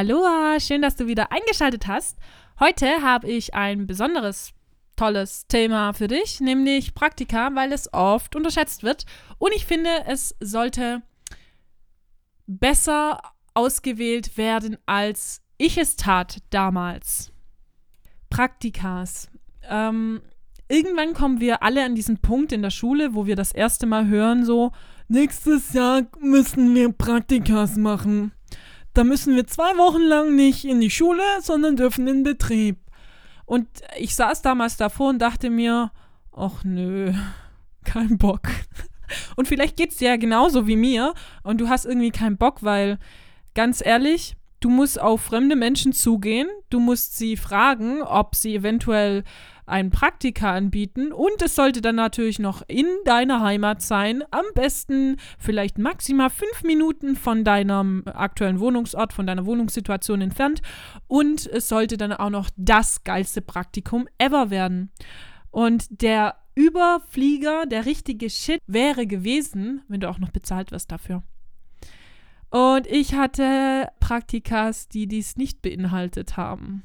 Aloha, schön, dass du wieder eingeschaltet hast. Heute habe ich ein besonderes, tolles Thema für dich, nämlich Praktika, weil es oft unterschätzt wird. Und ich finde, es sollte besser ausgewählt werden, als ich es tat damals. Praktikas. Ähm, irgendwann kommen wir alle an diesen Punkt in der Schule, wo wir das erste Mal hören, so, nächstes Jahr müssen wir Praktikas machen. Da müssen wir zwei Wochen lang nicht in die Schule, sondern dürfen in Betrieb. Und ich saß damals davor und dachte mir, ach nö, kein Bock. Und vielleicht geht es dir ja genauso wie mir und du hast irgendwie keinen Bock, weil ganz ehrlich, du musst auf fremde Menschen zugehen, du musst sie fragen, ob sie eventuell ein Praktika anbieten und es sollte dann natürlich noch in deiner Heimat sein. Am besten vielleicht maximal fünf Minuten von deinem aktuellen Wohnungsort, von deiner Wohnungssituation entfernt und es sollte dann auch noch das geilste Praktikum ever werden. Und der Überflieger, der richtige Shit wäre gewesen, wenn du auch noch bezahlt wirst dafür. Und ich hatte Praktikas, die dies nicht beinhaltet haben.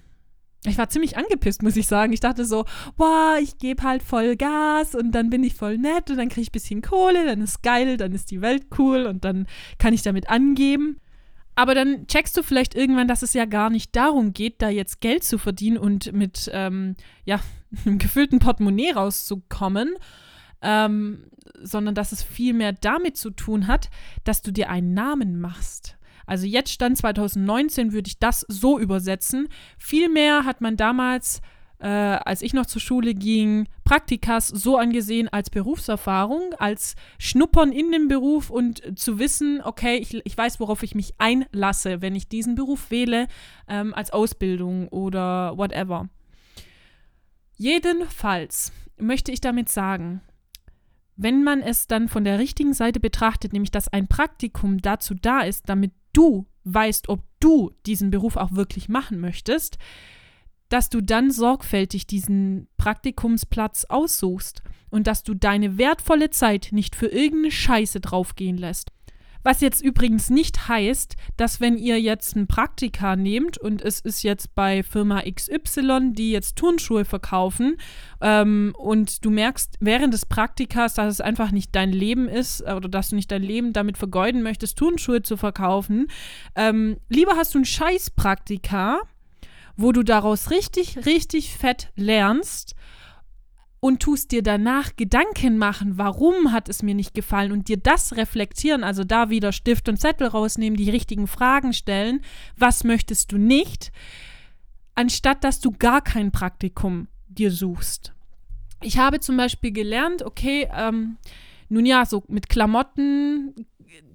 Ich war ziemlich angepisst, muss ich sagen. Ich dachte so, boah, ich gebe halt voll Gas und dann bin ich voll nett und dann kriege ich ein bisschen Kohle, dann ist geil, dann ist die Welt cool und dann kann ich damit angeben. Aber dann checkst du vielleicht irgendwann, dass es ja gar nicht darum geht, da jetzt Geld zu verdienen und mit ähm, ja, einem gefüllten Portemonnaie rauszukommen, ähm, sondern dass es viel mehr damit zu tun hat, dass du dir einen Namen machst. Also jetzt stand 2019 würde ich das so übersetzen. Vielmehr hat man damals, äh, als ich noch zur Schule ging, Praktikas so angesehen als Berufserfahrung, als Schnuppern in den Beruf und zu wissen, okay, ich, ich weiß, worauf ich mich einlasse, wenn ich diesen Beruf wähle, ähm, als Ausbildung oder whatever. Jedenfalls möchte ich damit sagen, wenn man es dann von der richtigen Seite betrachtet, nämlich dass ein Praktikum dazu da ist, damit du weißt, ob du diesen Beruf auch wirklich machen möchtest, dass du dann sorgfältig diesen Praktikumsplatz aussuchst und dass du deine wertvolle Zeit nicht für irgendeine Scheiße draufgehen lässt. Was jetzt übrigens nicht heißt, dass wenn ihr jetzt ein Praktika nehmt und es ist jetzt bei Firma XY, die jetzt Turnschuhe verkaufen ähm, und du merkst während des Praktikas, dass es einfach nicht dein Leben ist oder dass du nicht dein Leben damit vergeuden möchtest, Turnschuhe zu verkaufen, ähm, lieber hast du ein Scheiß-Praktika, wo du daraus richtig, richtig fett lernst und tust dir danach Gedanken machen, warum hat es mir nicht gefallen und dir das reflektieren, also da wieder Stift und Zettel rausnehmen, die richtigen Fragen stellen, was möchtest du nicht, anstatt dass du gar kein Praktikum dir suchst. Ich habe zum Beispiel gelernt, okay, ähm, nun ja, so mit Klamotten,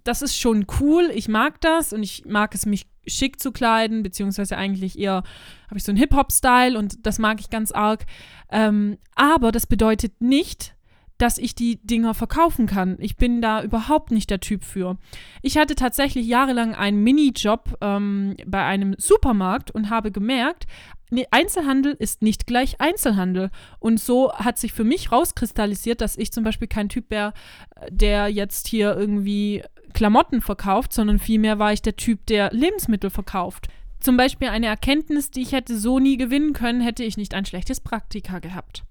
das ist schon cool, ich mag das und ich mag es, mich schick zu kleiden, beziehungsweise eigentlich eher habe ich so einen Hip-Hop-Style und das mag ich ganz arg. Ähm, aber das bedeutet nicht, dass ich die Dinger verkaufen kann. Ich bin da überhaupt nicht der Typ für. Ich hatte tatsächlich jahrelang einen Minijob ähm, bei einem Supermarkt und habe gemerkt, Einzelhandel ist nicht gleich Einzelhandel. Und so hat sich für mich rauskristallisiert, dass ich zum Beispiel kein Typ wäre, der jetzt hier irgendwie Klamotten verkauft, sondern vielmehr war ich der Typ, der Lebensmittel verkauft. Zum Beispiel eine Erkenntnis, die ich hätte so nie gewinnen können, hätte ich nicht ein schlechtes Praktika gehabt.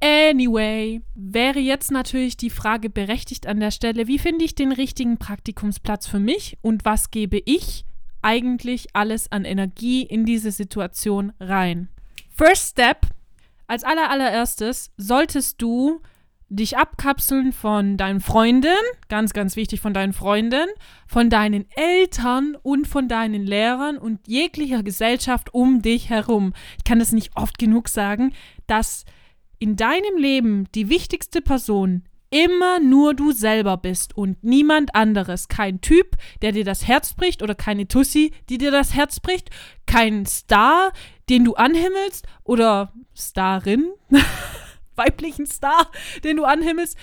Anyway, wäre jetzt natürlich die Frage berechtigt an der Stelle, wie finde ich den richtigen Praktikumsplatz für mich und was gebe ich eigentlich alles an Energie in diese Situation rein? First Step, als allererstes solltest du dich abkapseln von deinen Freunden, ganz, ganz wichtig von deinen Freunden, von deinen Eltern und von deinen Lehrern und jeglicher Gesellschaft um dich herum. Ich kann das nicht oft genug sagen, dass in deinem Leben die wichtigste Person immer nur du selber bist und niemand anderes. Kein Typ, der dir das Herz bricht oder keine Tussi, die dir das Herz bricht. Kein Star, den du anhimmelst oder Starin. weiblichen Star, den du anhimmelst.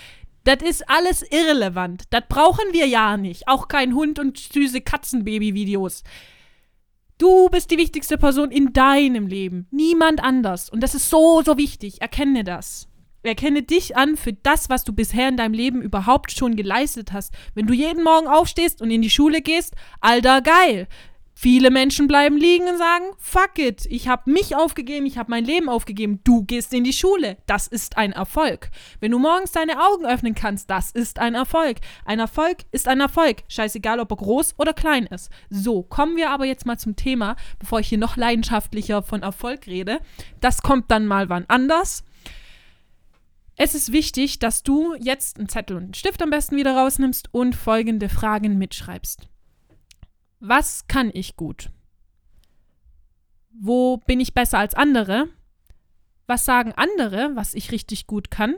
Das ist alles irrelevant. Das brauchen wir ja nicht. Auch kein Hund und süße Katzenbaby-Videos. Du bist die wichtigste Person in deinem Leben. Niemand anders. Und das ist so, so wichtig. Erkenne das. Erkenne dich an für das, was du bisher in deinem Leben überhaupt schon geleistet hast. Wenn du jeden Morgen aufstehst und in die Schule gehst, alter geil. Viele Menschen bleiben liegen und sagen, fuck it, ich habe mich aufgegeben, ich habe mein Leben aufgegeben, du gehst in die Schule. Das ist ein Erfolg. Wenn du morgens deine Augen öffnen kannst, das ist ein Erfolg. Ein Erfolg ist ein Erfolg, scheißegal, ob er groß oder klein ist. So, kommen wir aber jetzt mal zum Thema, bevor ich hier noch leidenschaftlicher von Erfolg rede. Das kommt dann mal wann anders. Es ist wichtig, dass du jetzt einen Zettel und einen Stift am besten wieder rausnimmst und folgende Fragen mitschreibst. Was kann ich gut? Wo bin ich besser als andere? Was sagen andere, was ich richtig gut kann?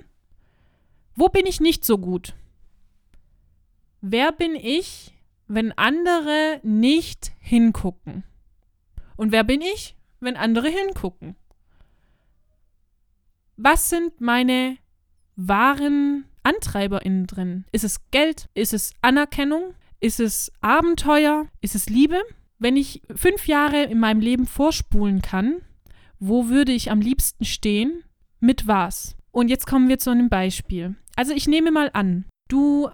Wo bin ich nicht so gut? Wer bin ich, wenn andere nicht hingucken? Und wer bin ich, wenn andere hingucken? Was sind meine wahren AntreiberInnen drin? Ist es Geld? Ist es Anerkennung? Ist es Abenteuer? Ist es Liebe? Wenn ich fünf Jahre in meinem Leben vorspulen kann, wo würde ich am liebsten stehen? Mit was? Und jetzt kommen wir zu einem Beispiel. Also ich nehme mal an, du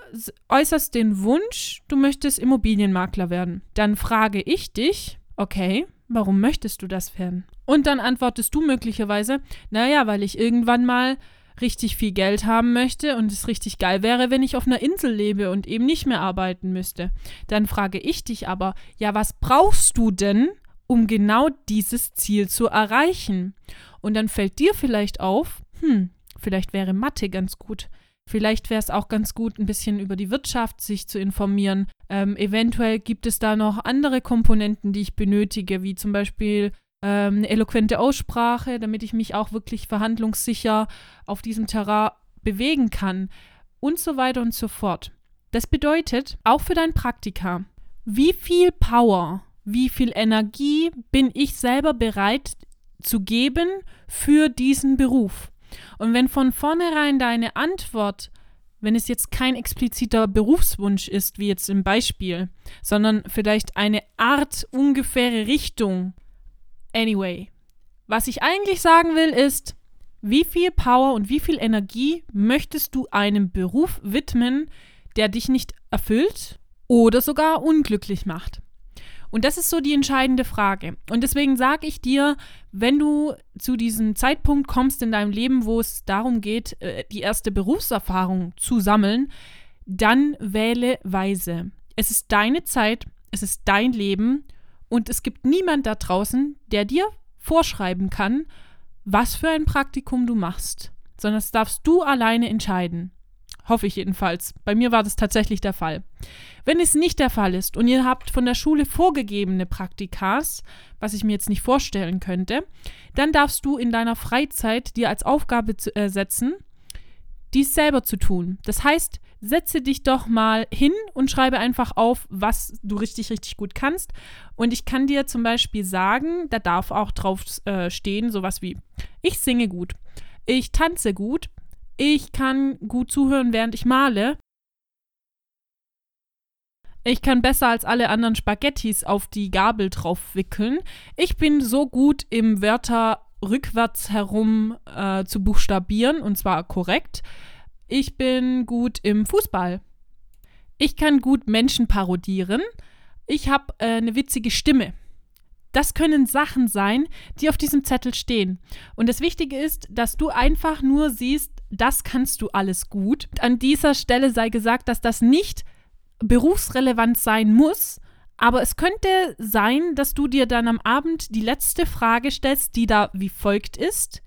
äußerst den Wunsch, du möchtest Immobilienmakler werden. Dann frage ich dich, okay, warum möchtest du das werden? Und dann antwortest du möglicherweise, naja, weil ich irgendwann mal richtig viel Geld haben möchte und es richtig geil wäre, wenn ich auf einer Insel lebe und eben nicht mehr arbeiten müsste. Dann frage ich dich aber, ja, was brauchst du denn, um genau dieses Ziel zu erreichen? Und dann fällt dir vielleicht auf, hm, vielleicht wäre Mathe ganz gut. Vielleicht wäre es auch ganz gut, ein bisschen über die Wirtschaft sich zu informieren. Ähm, eventuell gibt es da noch andere Komponenten, die ich benötige, wie zum Beispiel ähm, eine eloquente Aussprache, damit ich mich auch wirklich verhandlungssicher auf diesem Terrain bewegen kann und so weiter und so fort. Das bedeutet, auch für dein Praktika, wie viel Power, wie viel Energie bin ich selber bereit zu geben für diesen Beruf? Und wenn von vornherein deine Antwort, wenn es jetzt kein expliziter Berufswunsch ist, wie jetzt im Beispiel, sondern vielleicht eine Art ungefähre Richtung, Anyway, was ich eigentlich sagen will ist, wie viel Power und wie viel Energie möchtest du einem Beruf widmen, der dich nicht erfüllt oder sogar unglücklich macht? Und das ist so die entscheidende Frage. Und deswegen sage ich dir, wenn du zu diesem Zeitpunkt kommst in deinem Leben, wo es darum geht, äh, die erste Berufserfahrung zu sammeln, dann wähle weise. Es ist deine Zeit, es ist dein Leben und es gibt niemand da draußen, der dir vorschreiben kann, was für ein Praktikum du machst, sondern das darfst du alleine entscheiden. Hoffe ich jedenfalls. Bei mir war das tatsächlich der Fall. Wenn es nicht der Fall ist und ihr habt von der Schule vorgegebene Praktikas, was ich mir jetzt nicht vorstellen könnte, dann darfst du in deiner Freizeit dir als Aufgabe setzen, dies selber zu tun. Das heißt, setze dich doch mal hin und schreibe einfach auf, was du richtig, richtig gut kannst. Und ich kann dir zum Beispiel sagen, da darf auch drauf äh, stehen, sowas wie, ich singe gut, ich tanze gut, ich kann gut zuhören, während ich male. Ich kann besser als alle anderen Spaghettis auf die Gabel drauf wickeln. Ich bin so gut im Wörter rückwärts herum äh, zu buchstabieren und zwar korrekt. Ich bin gut im Fußball. Ich kann gut Menschen parodieren. Ich habe äh, eine witzige Stimme. Das können Sachen sein, die auf diesem Zettel stehen. Und das Wichtige ist, dass du einfach nur siehst, das kannst du alles gut. An dieser Stelle sei gesagt, dass das nicht berufsrelevant sein muss, aber es könnte sein, dass du dir dann am Abend die letzte Frage stellst, die da wie folgt ist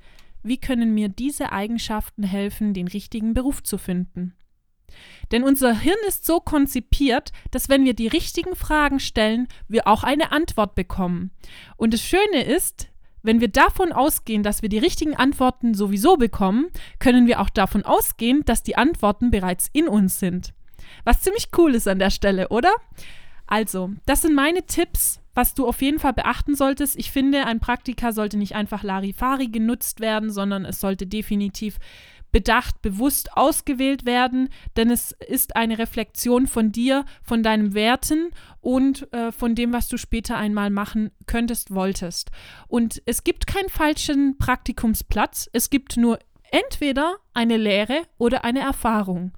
wie können mir diese Eigenschaften helfen, den richtigen Beruf zu finden? Denn unser Hirn ist so konzipiert, dass wenn wir die richtigen Fragen stellen, wir auch eine Antwort bekommen. Und das Schöne ist, wenn wir davon ausgehen, dass wir die richtigen Antworten sowieso bekommen, können wir auch davon ausgehen, dass die Antworten bereits in uns sind. Was ziemlich cool ist an der Stelle, oder? Also, das sind meine Tipps was du auf jeden Fall beachten solltest, ich finde, ein Praktika sollte nicht einfach Larifari genutzt werden, sondern es sollte definitiv bedacht, bewusst ausgewählt werden, denn es ist eine Reflexion von dir, von deinen Werten und äh, von dem, was du später einmal machen könntest, wolltest. Und es gibt keinen falschen Praktikumsplatz, es gibt nur entweder eine Lehre oder eine Erfahrung.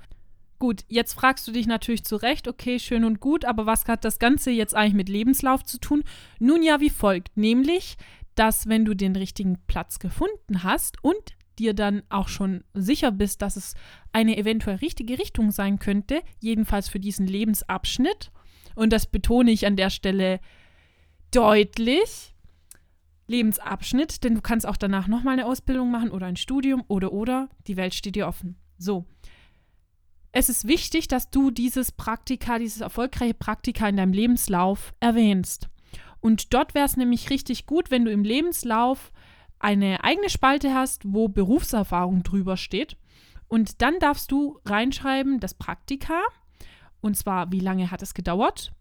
Gut, jetzt fragst du dich natürlich zu Recht, okay, schön und gut, aber was hat das Ganze jetzt eigentlich mit Lebenslauf zu tun? Nun ja, wie folgt, nämlich, dass wenn du den richtigen Platz gefunden hast und dir dann auch schon sicher bist, dass es eine eventuell richtige Richtung sein könnte, jedenfalls für diesen Lebensabschnitt, und das betone ich an der Stelle deutlich, Lebensabschnitt, denn du kannst auch danach nochmal eine Ausbildung machen oder ein Studium oder oder, die Welt steht dir offen. So. Es ist wichtig, dass du dieses Praktika, dieses erfolgreiche Praktika in deinem Lebenslauf erwähnst. Und dort wäre es nämlich richtig gut, wenn du im Lebenslauf eine eigene Spalte hast, wo Berufserfahrung drüber steht. Und dann darfst du reinschreiben, das Praktika. Und zwar, wie lange hat es gedauert?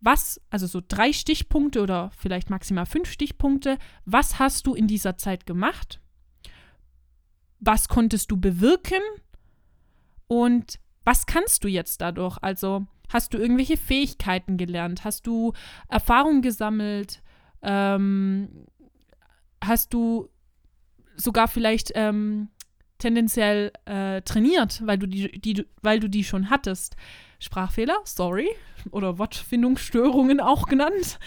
Was, also so drei Stichpunkte oder vielleicht maximal fünf Stichpunkte. Was hast du in dieser Zeit gemacht? Was konntest du bewirken? Und was kannst du jetzt dadurch? Also, hast du irgendwelche Fähigkeiten gelernt? Hast du Erfahrung gesammelt? Ähm, hast du sogar vielleicht ähm, tendenziell äh, trainiert, weil du die, die, weil du die schon hattest. Sprachfehler, sorry, oder Wortfindungsstörungen auch genannt.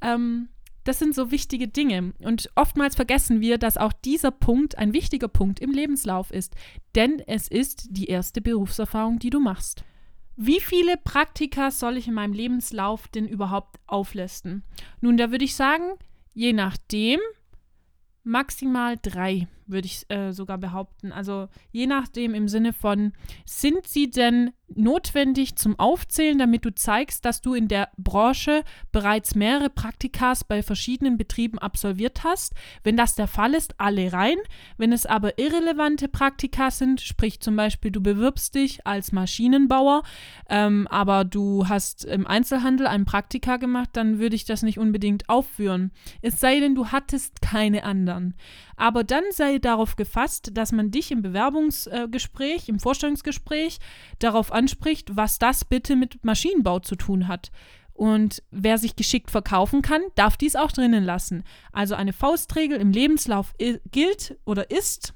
Ähm, das sind so wichtige Dinge. Und oftmals vergessen wir, dass auch dieser Punkt ein wichtiger Punkt im Lebenslauf ist. Denn es ist die erste Berufserfahrung, die du machst. Wie viele Praktika soll ich in meinem Lebenslauf denn überhaupt auflisten? Nun, da würde ich sagen, je nachdem, maximal drei würde ich äh, sogar behaupten. Also je nachdem im Sinne von, sind sie denn notwendig zum Aufzählen, damit du zeigst, dass du in der Branche bereits mehrere Praktikas bei verschiedenen Betrieben absolviert hast? Wenn das der Fall ist, alle rein. Wenn es aber irrelevante Praktika sind, sprich zum Beispiel du bewirbst dich als Maschinenbauer, ähm, aber du hast im Einzelhandel ein Praktika gemacht, dann würde ich das nicht unbedingt aufführen. Es sei denn, du hattest keine anderen. Aber dann sei darauf gefasst, dass man dich im Bewerbungsgespräch, im Vorstellungsgespräch darauf anspricht, was das bitte mit Maschinenbau zu tun hat. Und wer sich geschickt verkaufen kann, darf dies auch drinnen lassen. Also eine Faustregel im Lebenslauf gilt oder ist,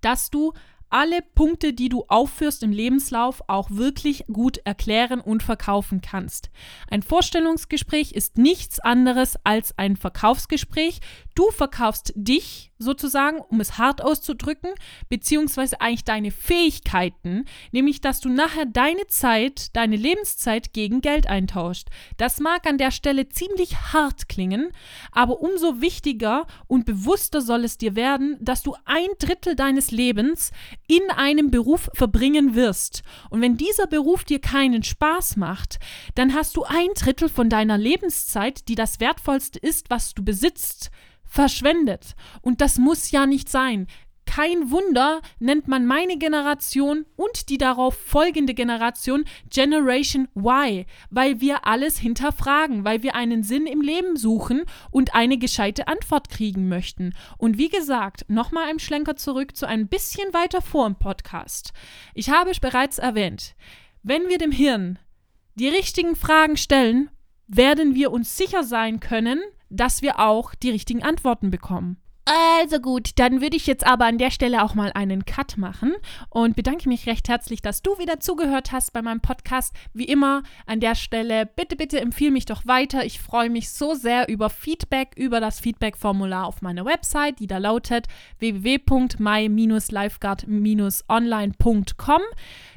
dass du alle Punkte, die du aufführst im Lebenslauf, auch wirklich gut erklären und verkaufen kannst. Ein Vorstellungsgespräch ist nichts anderes als ein Verkaufsgespräch. Du verkaufst dich sozusagen, um es hart auszudrücken, beziehungsweise eigentlich deine Fähigkeiten, nämlich dass du nachher deine Zeit, deine Lebenszeit gegen Geld eintauscht. Das mag an der Stelle ziemlich hart klingen, aber umso wichtiger und bewusster soll es dir werden, dass du ein Drittel deines Lebens in einem Beruf verbringen wirst. Und wenn dieser Beruf dir keinen Spaß macht, dann hast du ein Drittel von deiner Lebenszeit, die das Wertvollste ist, was du besitzt, verschwendet. Und das muss ja nicht sein. Kein Wunder nennt man meine Generation und die darauf folgende Generation Generation Y, weil wir alles hinterfragen, weil wir einen Sinn im Leben suchen und eine gescheite Antwort kriegen möchten. Und wie gesagt, nochmal ein Schlenker zurück zu ein bisschen weiter vor im Podcast. Ich habe bereits erwähnt, wenn wir dem Hirn die richtigen Fragen stellen, werden wir uns sicher sein können, dass wir auch die richtigen Antworten bekommen. Also gut, dann würde ich jetzt aber an der Stelle auch mal einen Cut machen und bedanke mich recht herzlich, dass du wieder zugehört hast bei meinem Podcast. Wie immer an der Stelle, bitte, bitte empfehle mich doch weiter. Ich freue mich so sehr über Feedback, über das Feedback-Formular auf meiner Website, die da lautet www.my-lifeguard-online.com.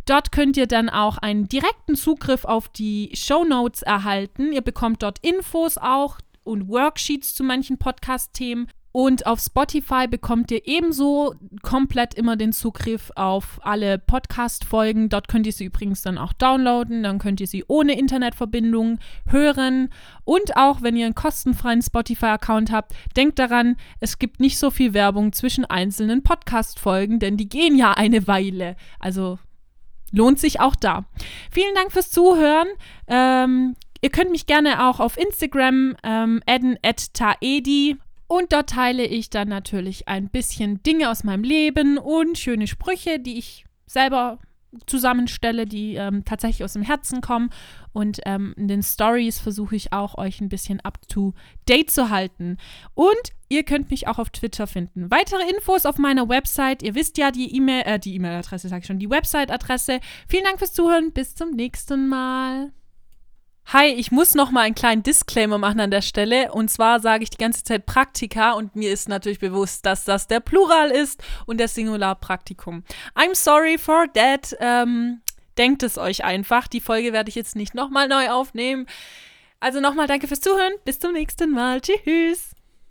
Dort könnt ihr dann auch einen direkten Zugriff auf die Show Notes erhalten. Ihr bekommt dort Infos auch und Worksheets zu manchen Podcast-Themen. Und auf Spotify bekommt ihr ebenso komplett immer den Zugriff auf alle Podcast-Folgen. Dort könnt ihr sie übrigens dann auch downloaden. Dann könnt ihr sie ohne Internetverbindung hören. Und auch wenn ihr einen kostenfreien Spotify-Account habt, denkt daran, es gibt nicht so viel Werbung zwischen einzelnen Podcast-Folgen, denn die gehen ja eine Weile. Also lohnt sich auch da. Vielen Dank fürs Zuhören. Ähm, Ihr könnt mich gerne auch auf Instagram ähm, adden at taedi und dort teile ich dann natürlich ein bisschen Dinge aus meinem Leben und schöne Sprüche, die ich selber zusammenstelle, die ähm, tatsächlich aus dem Herzen kommen. Und ähm, in den Stories versuche ich auch, euch ein bisschen up-to-date zu halten. Und ihr könnt mich auch auf Twitter finden. Weitere Infos auf meiner Website. Ihr wisst ja die E-Mail, äh, die E-Mail-Adresse, sage ich schon, die Website-Adresse. Vielen Dank fürs Zuhören. Bis zum nächsten Mal. Hi, ich muss noch mal einen kleinen Disclaimer machen an der Stelle. Und zwar sage ich die ganze Zeit Praktika und mir ist natürlich bewusst, dass das der Plural ist und der Singular Praktikum. I'm sorry for that. Ähm, denkt es euch einfach. Die Folge werde ich jetzt nicht noch mal neu aufnehmen. Also nochmal danke fürs Zuhören. Bis zum nächsten Mal. Tschüss.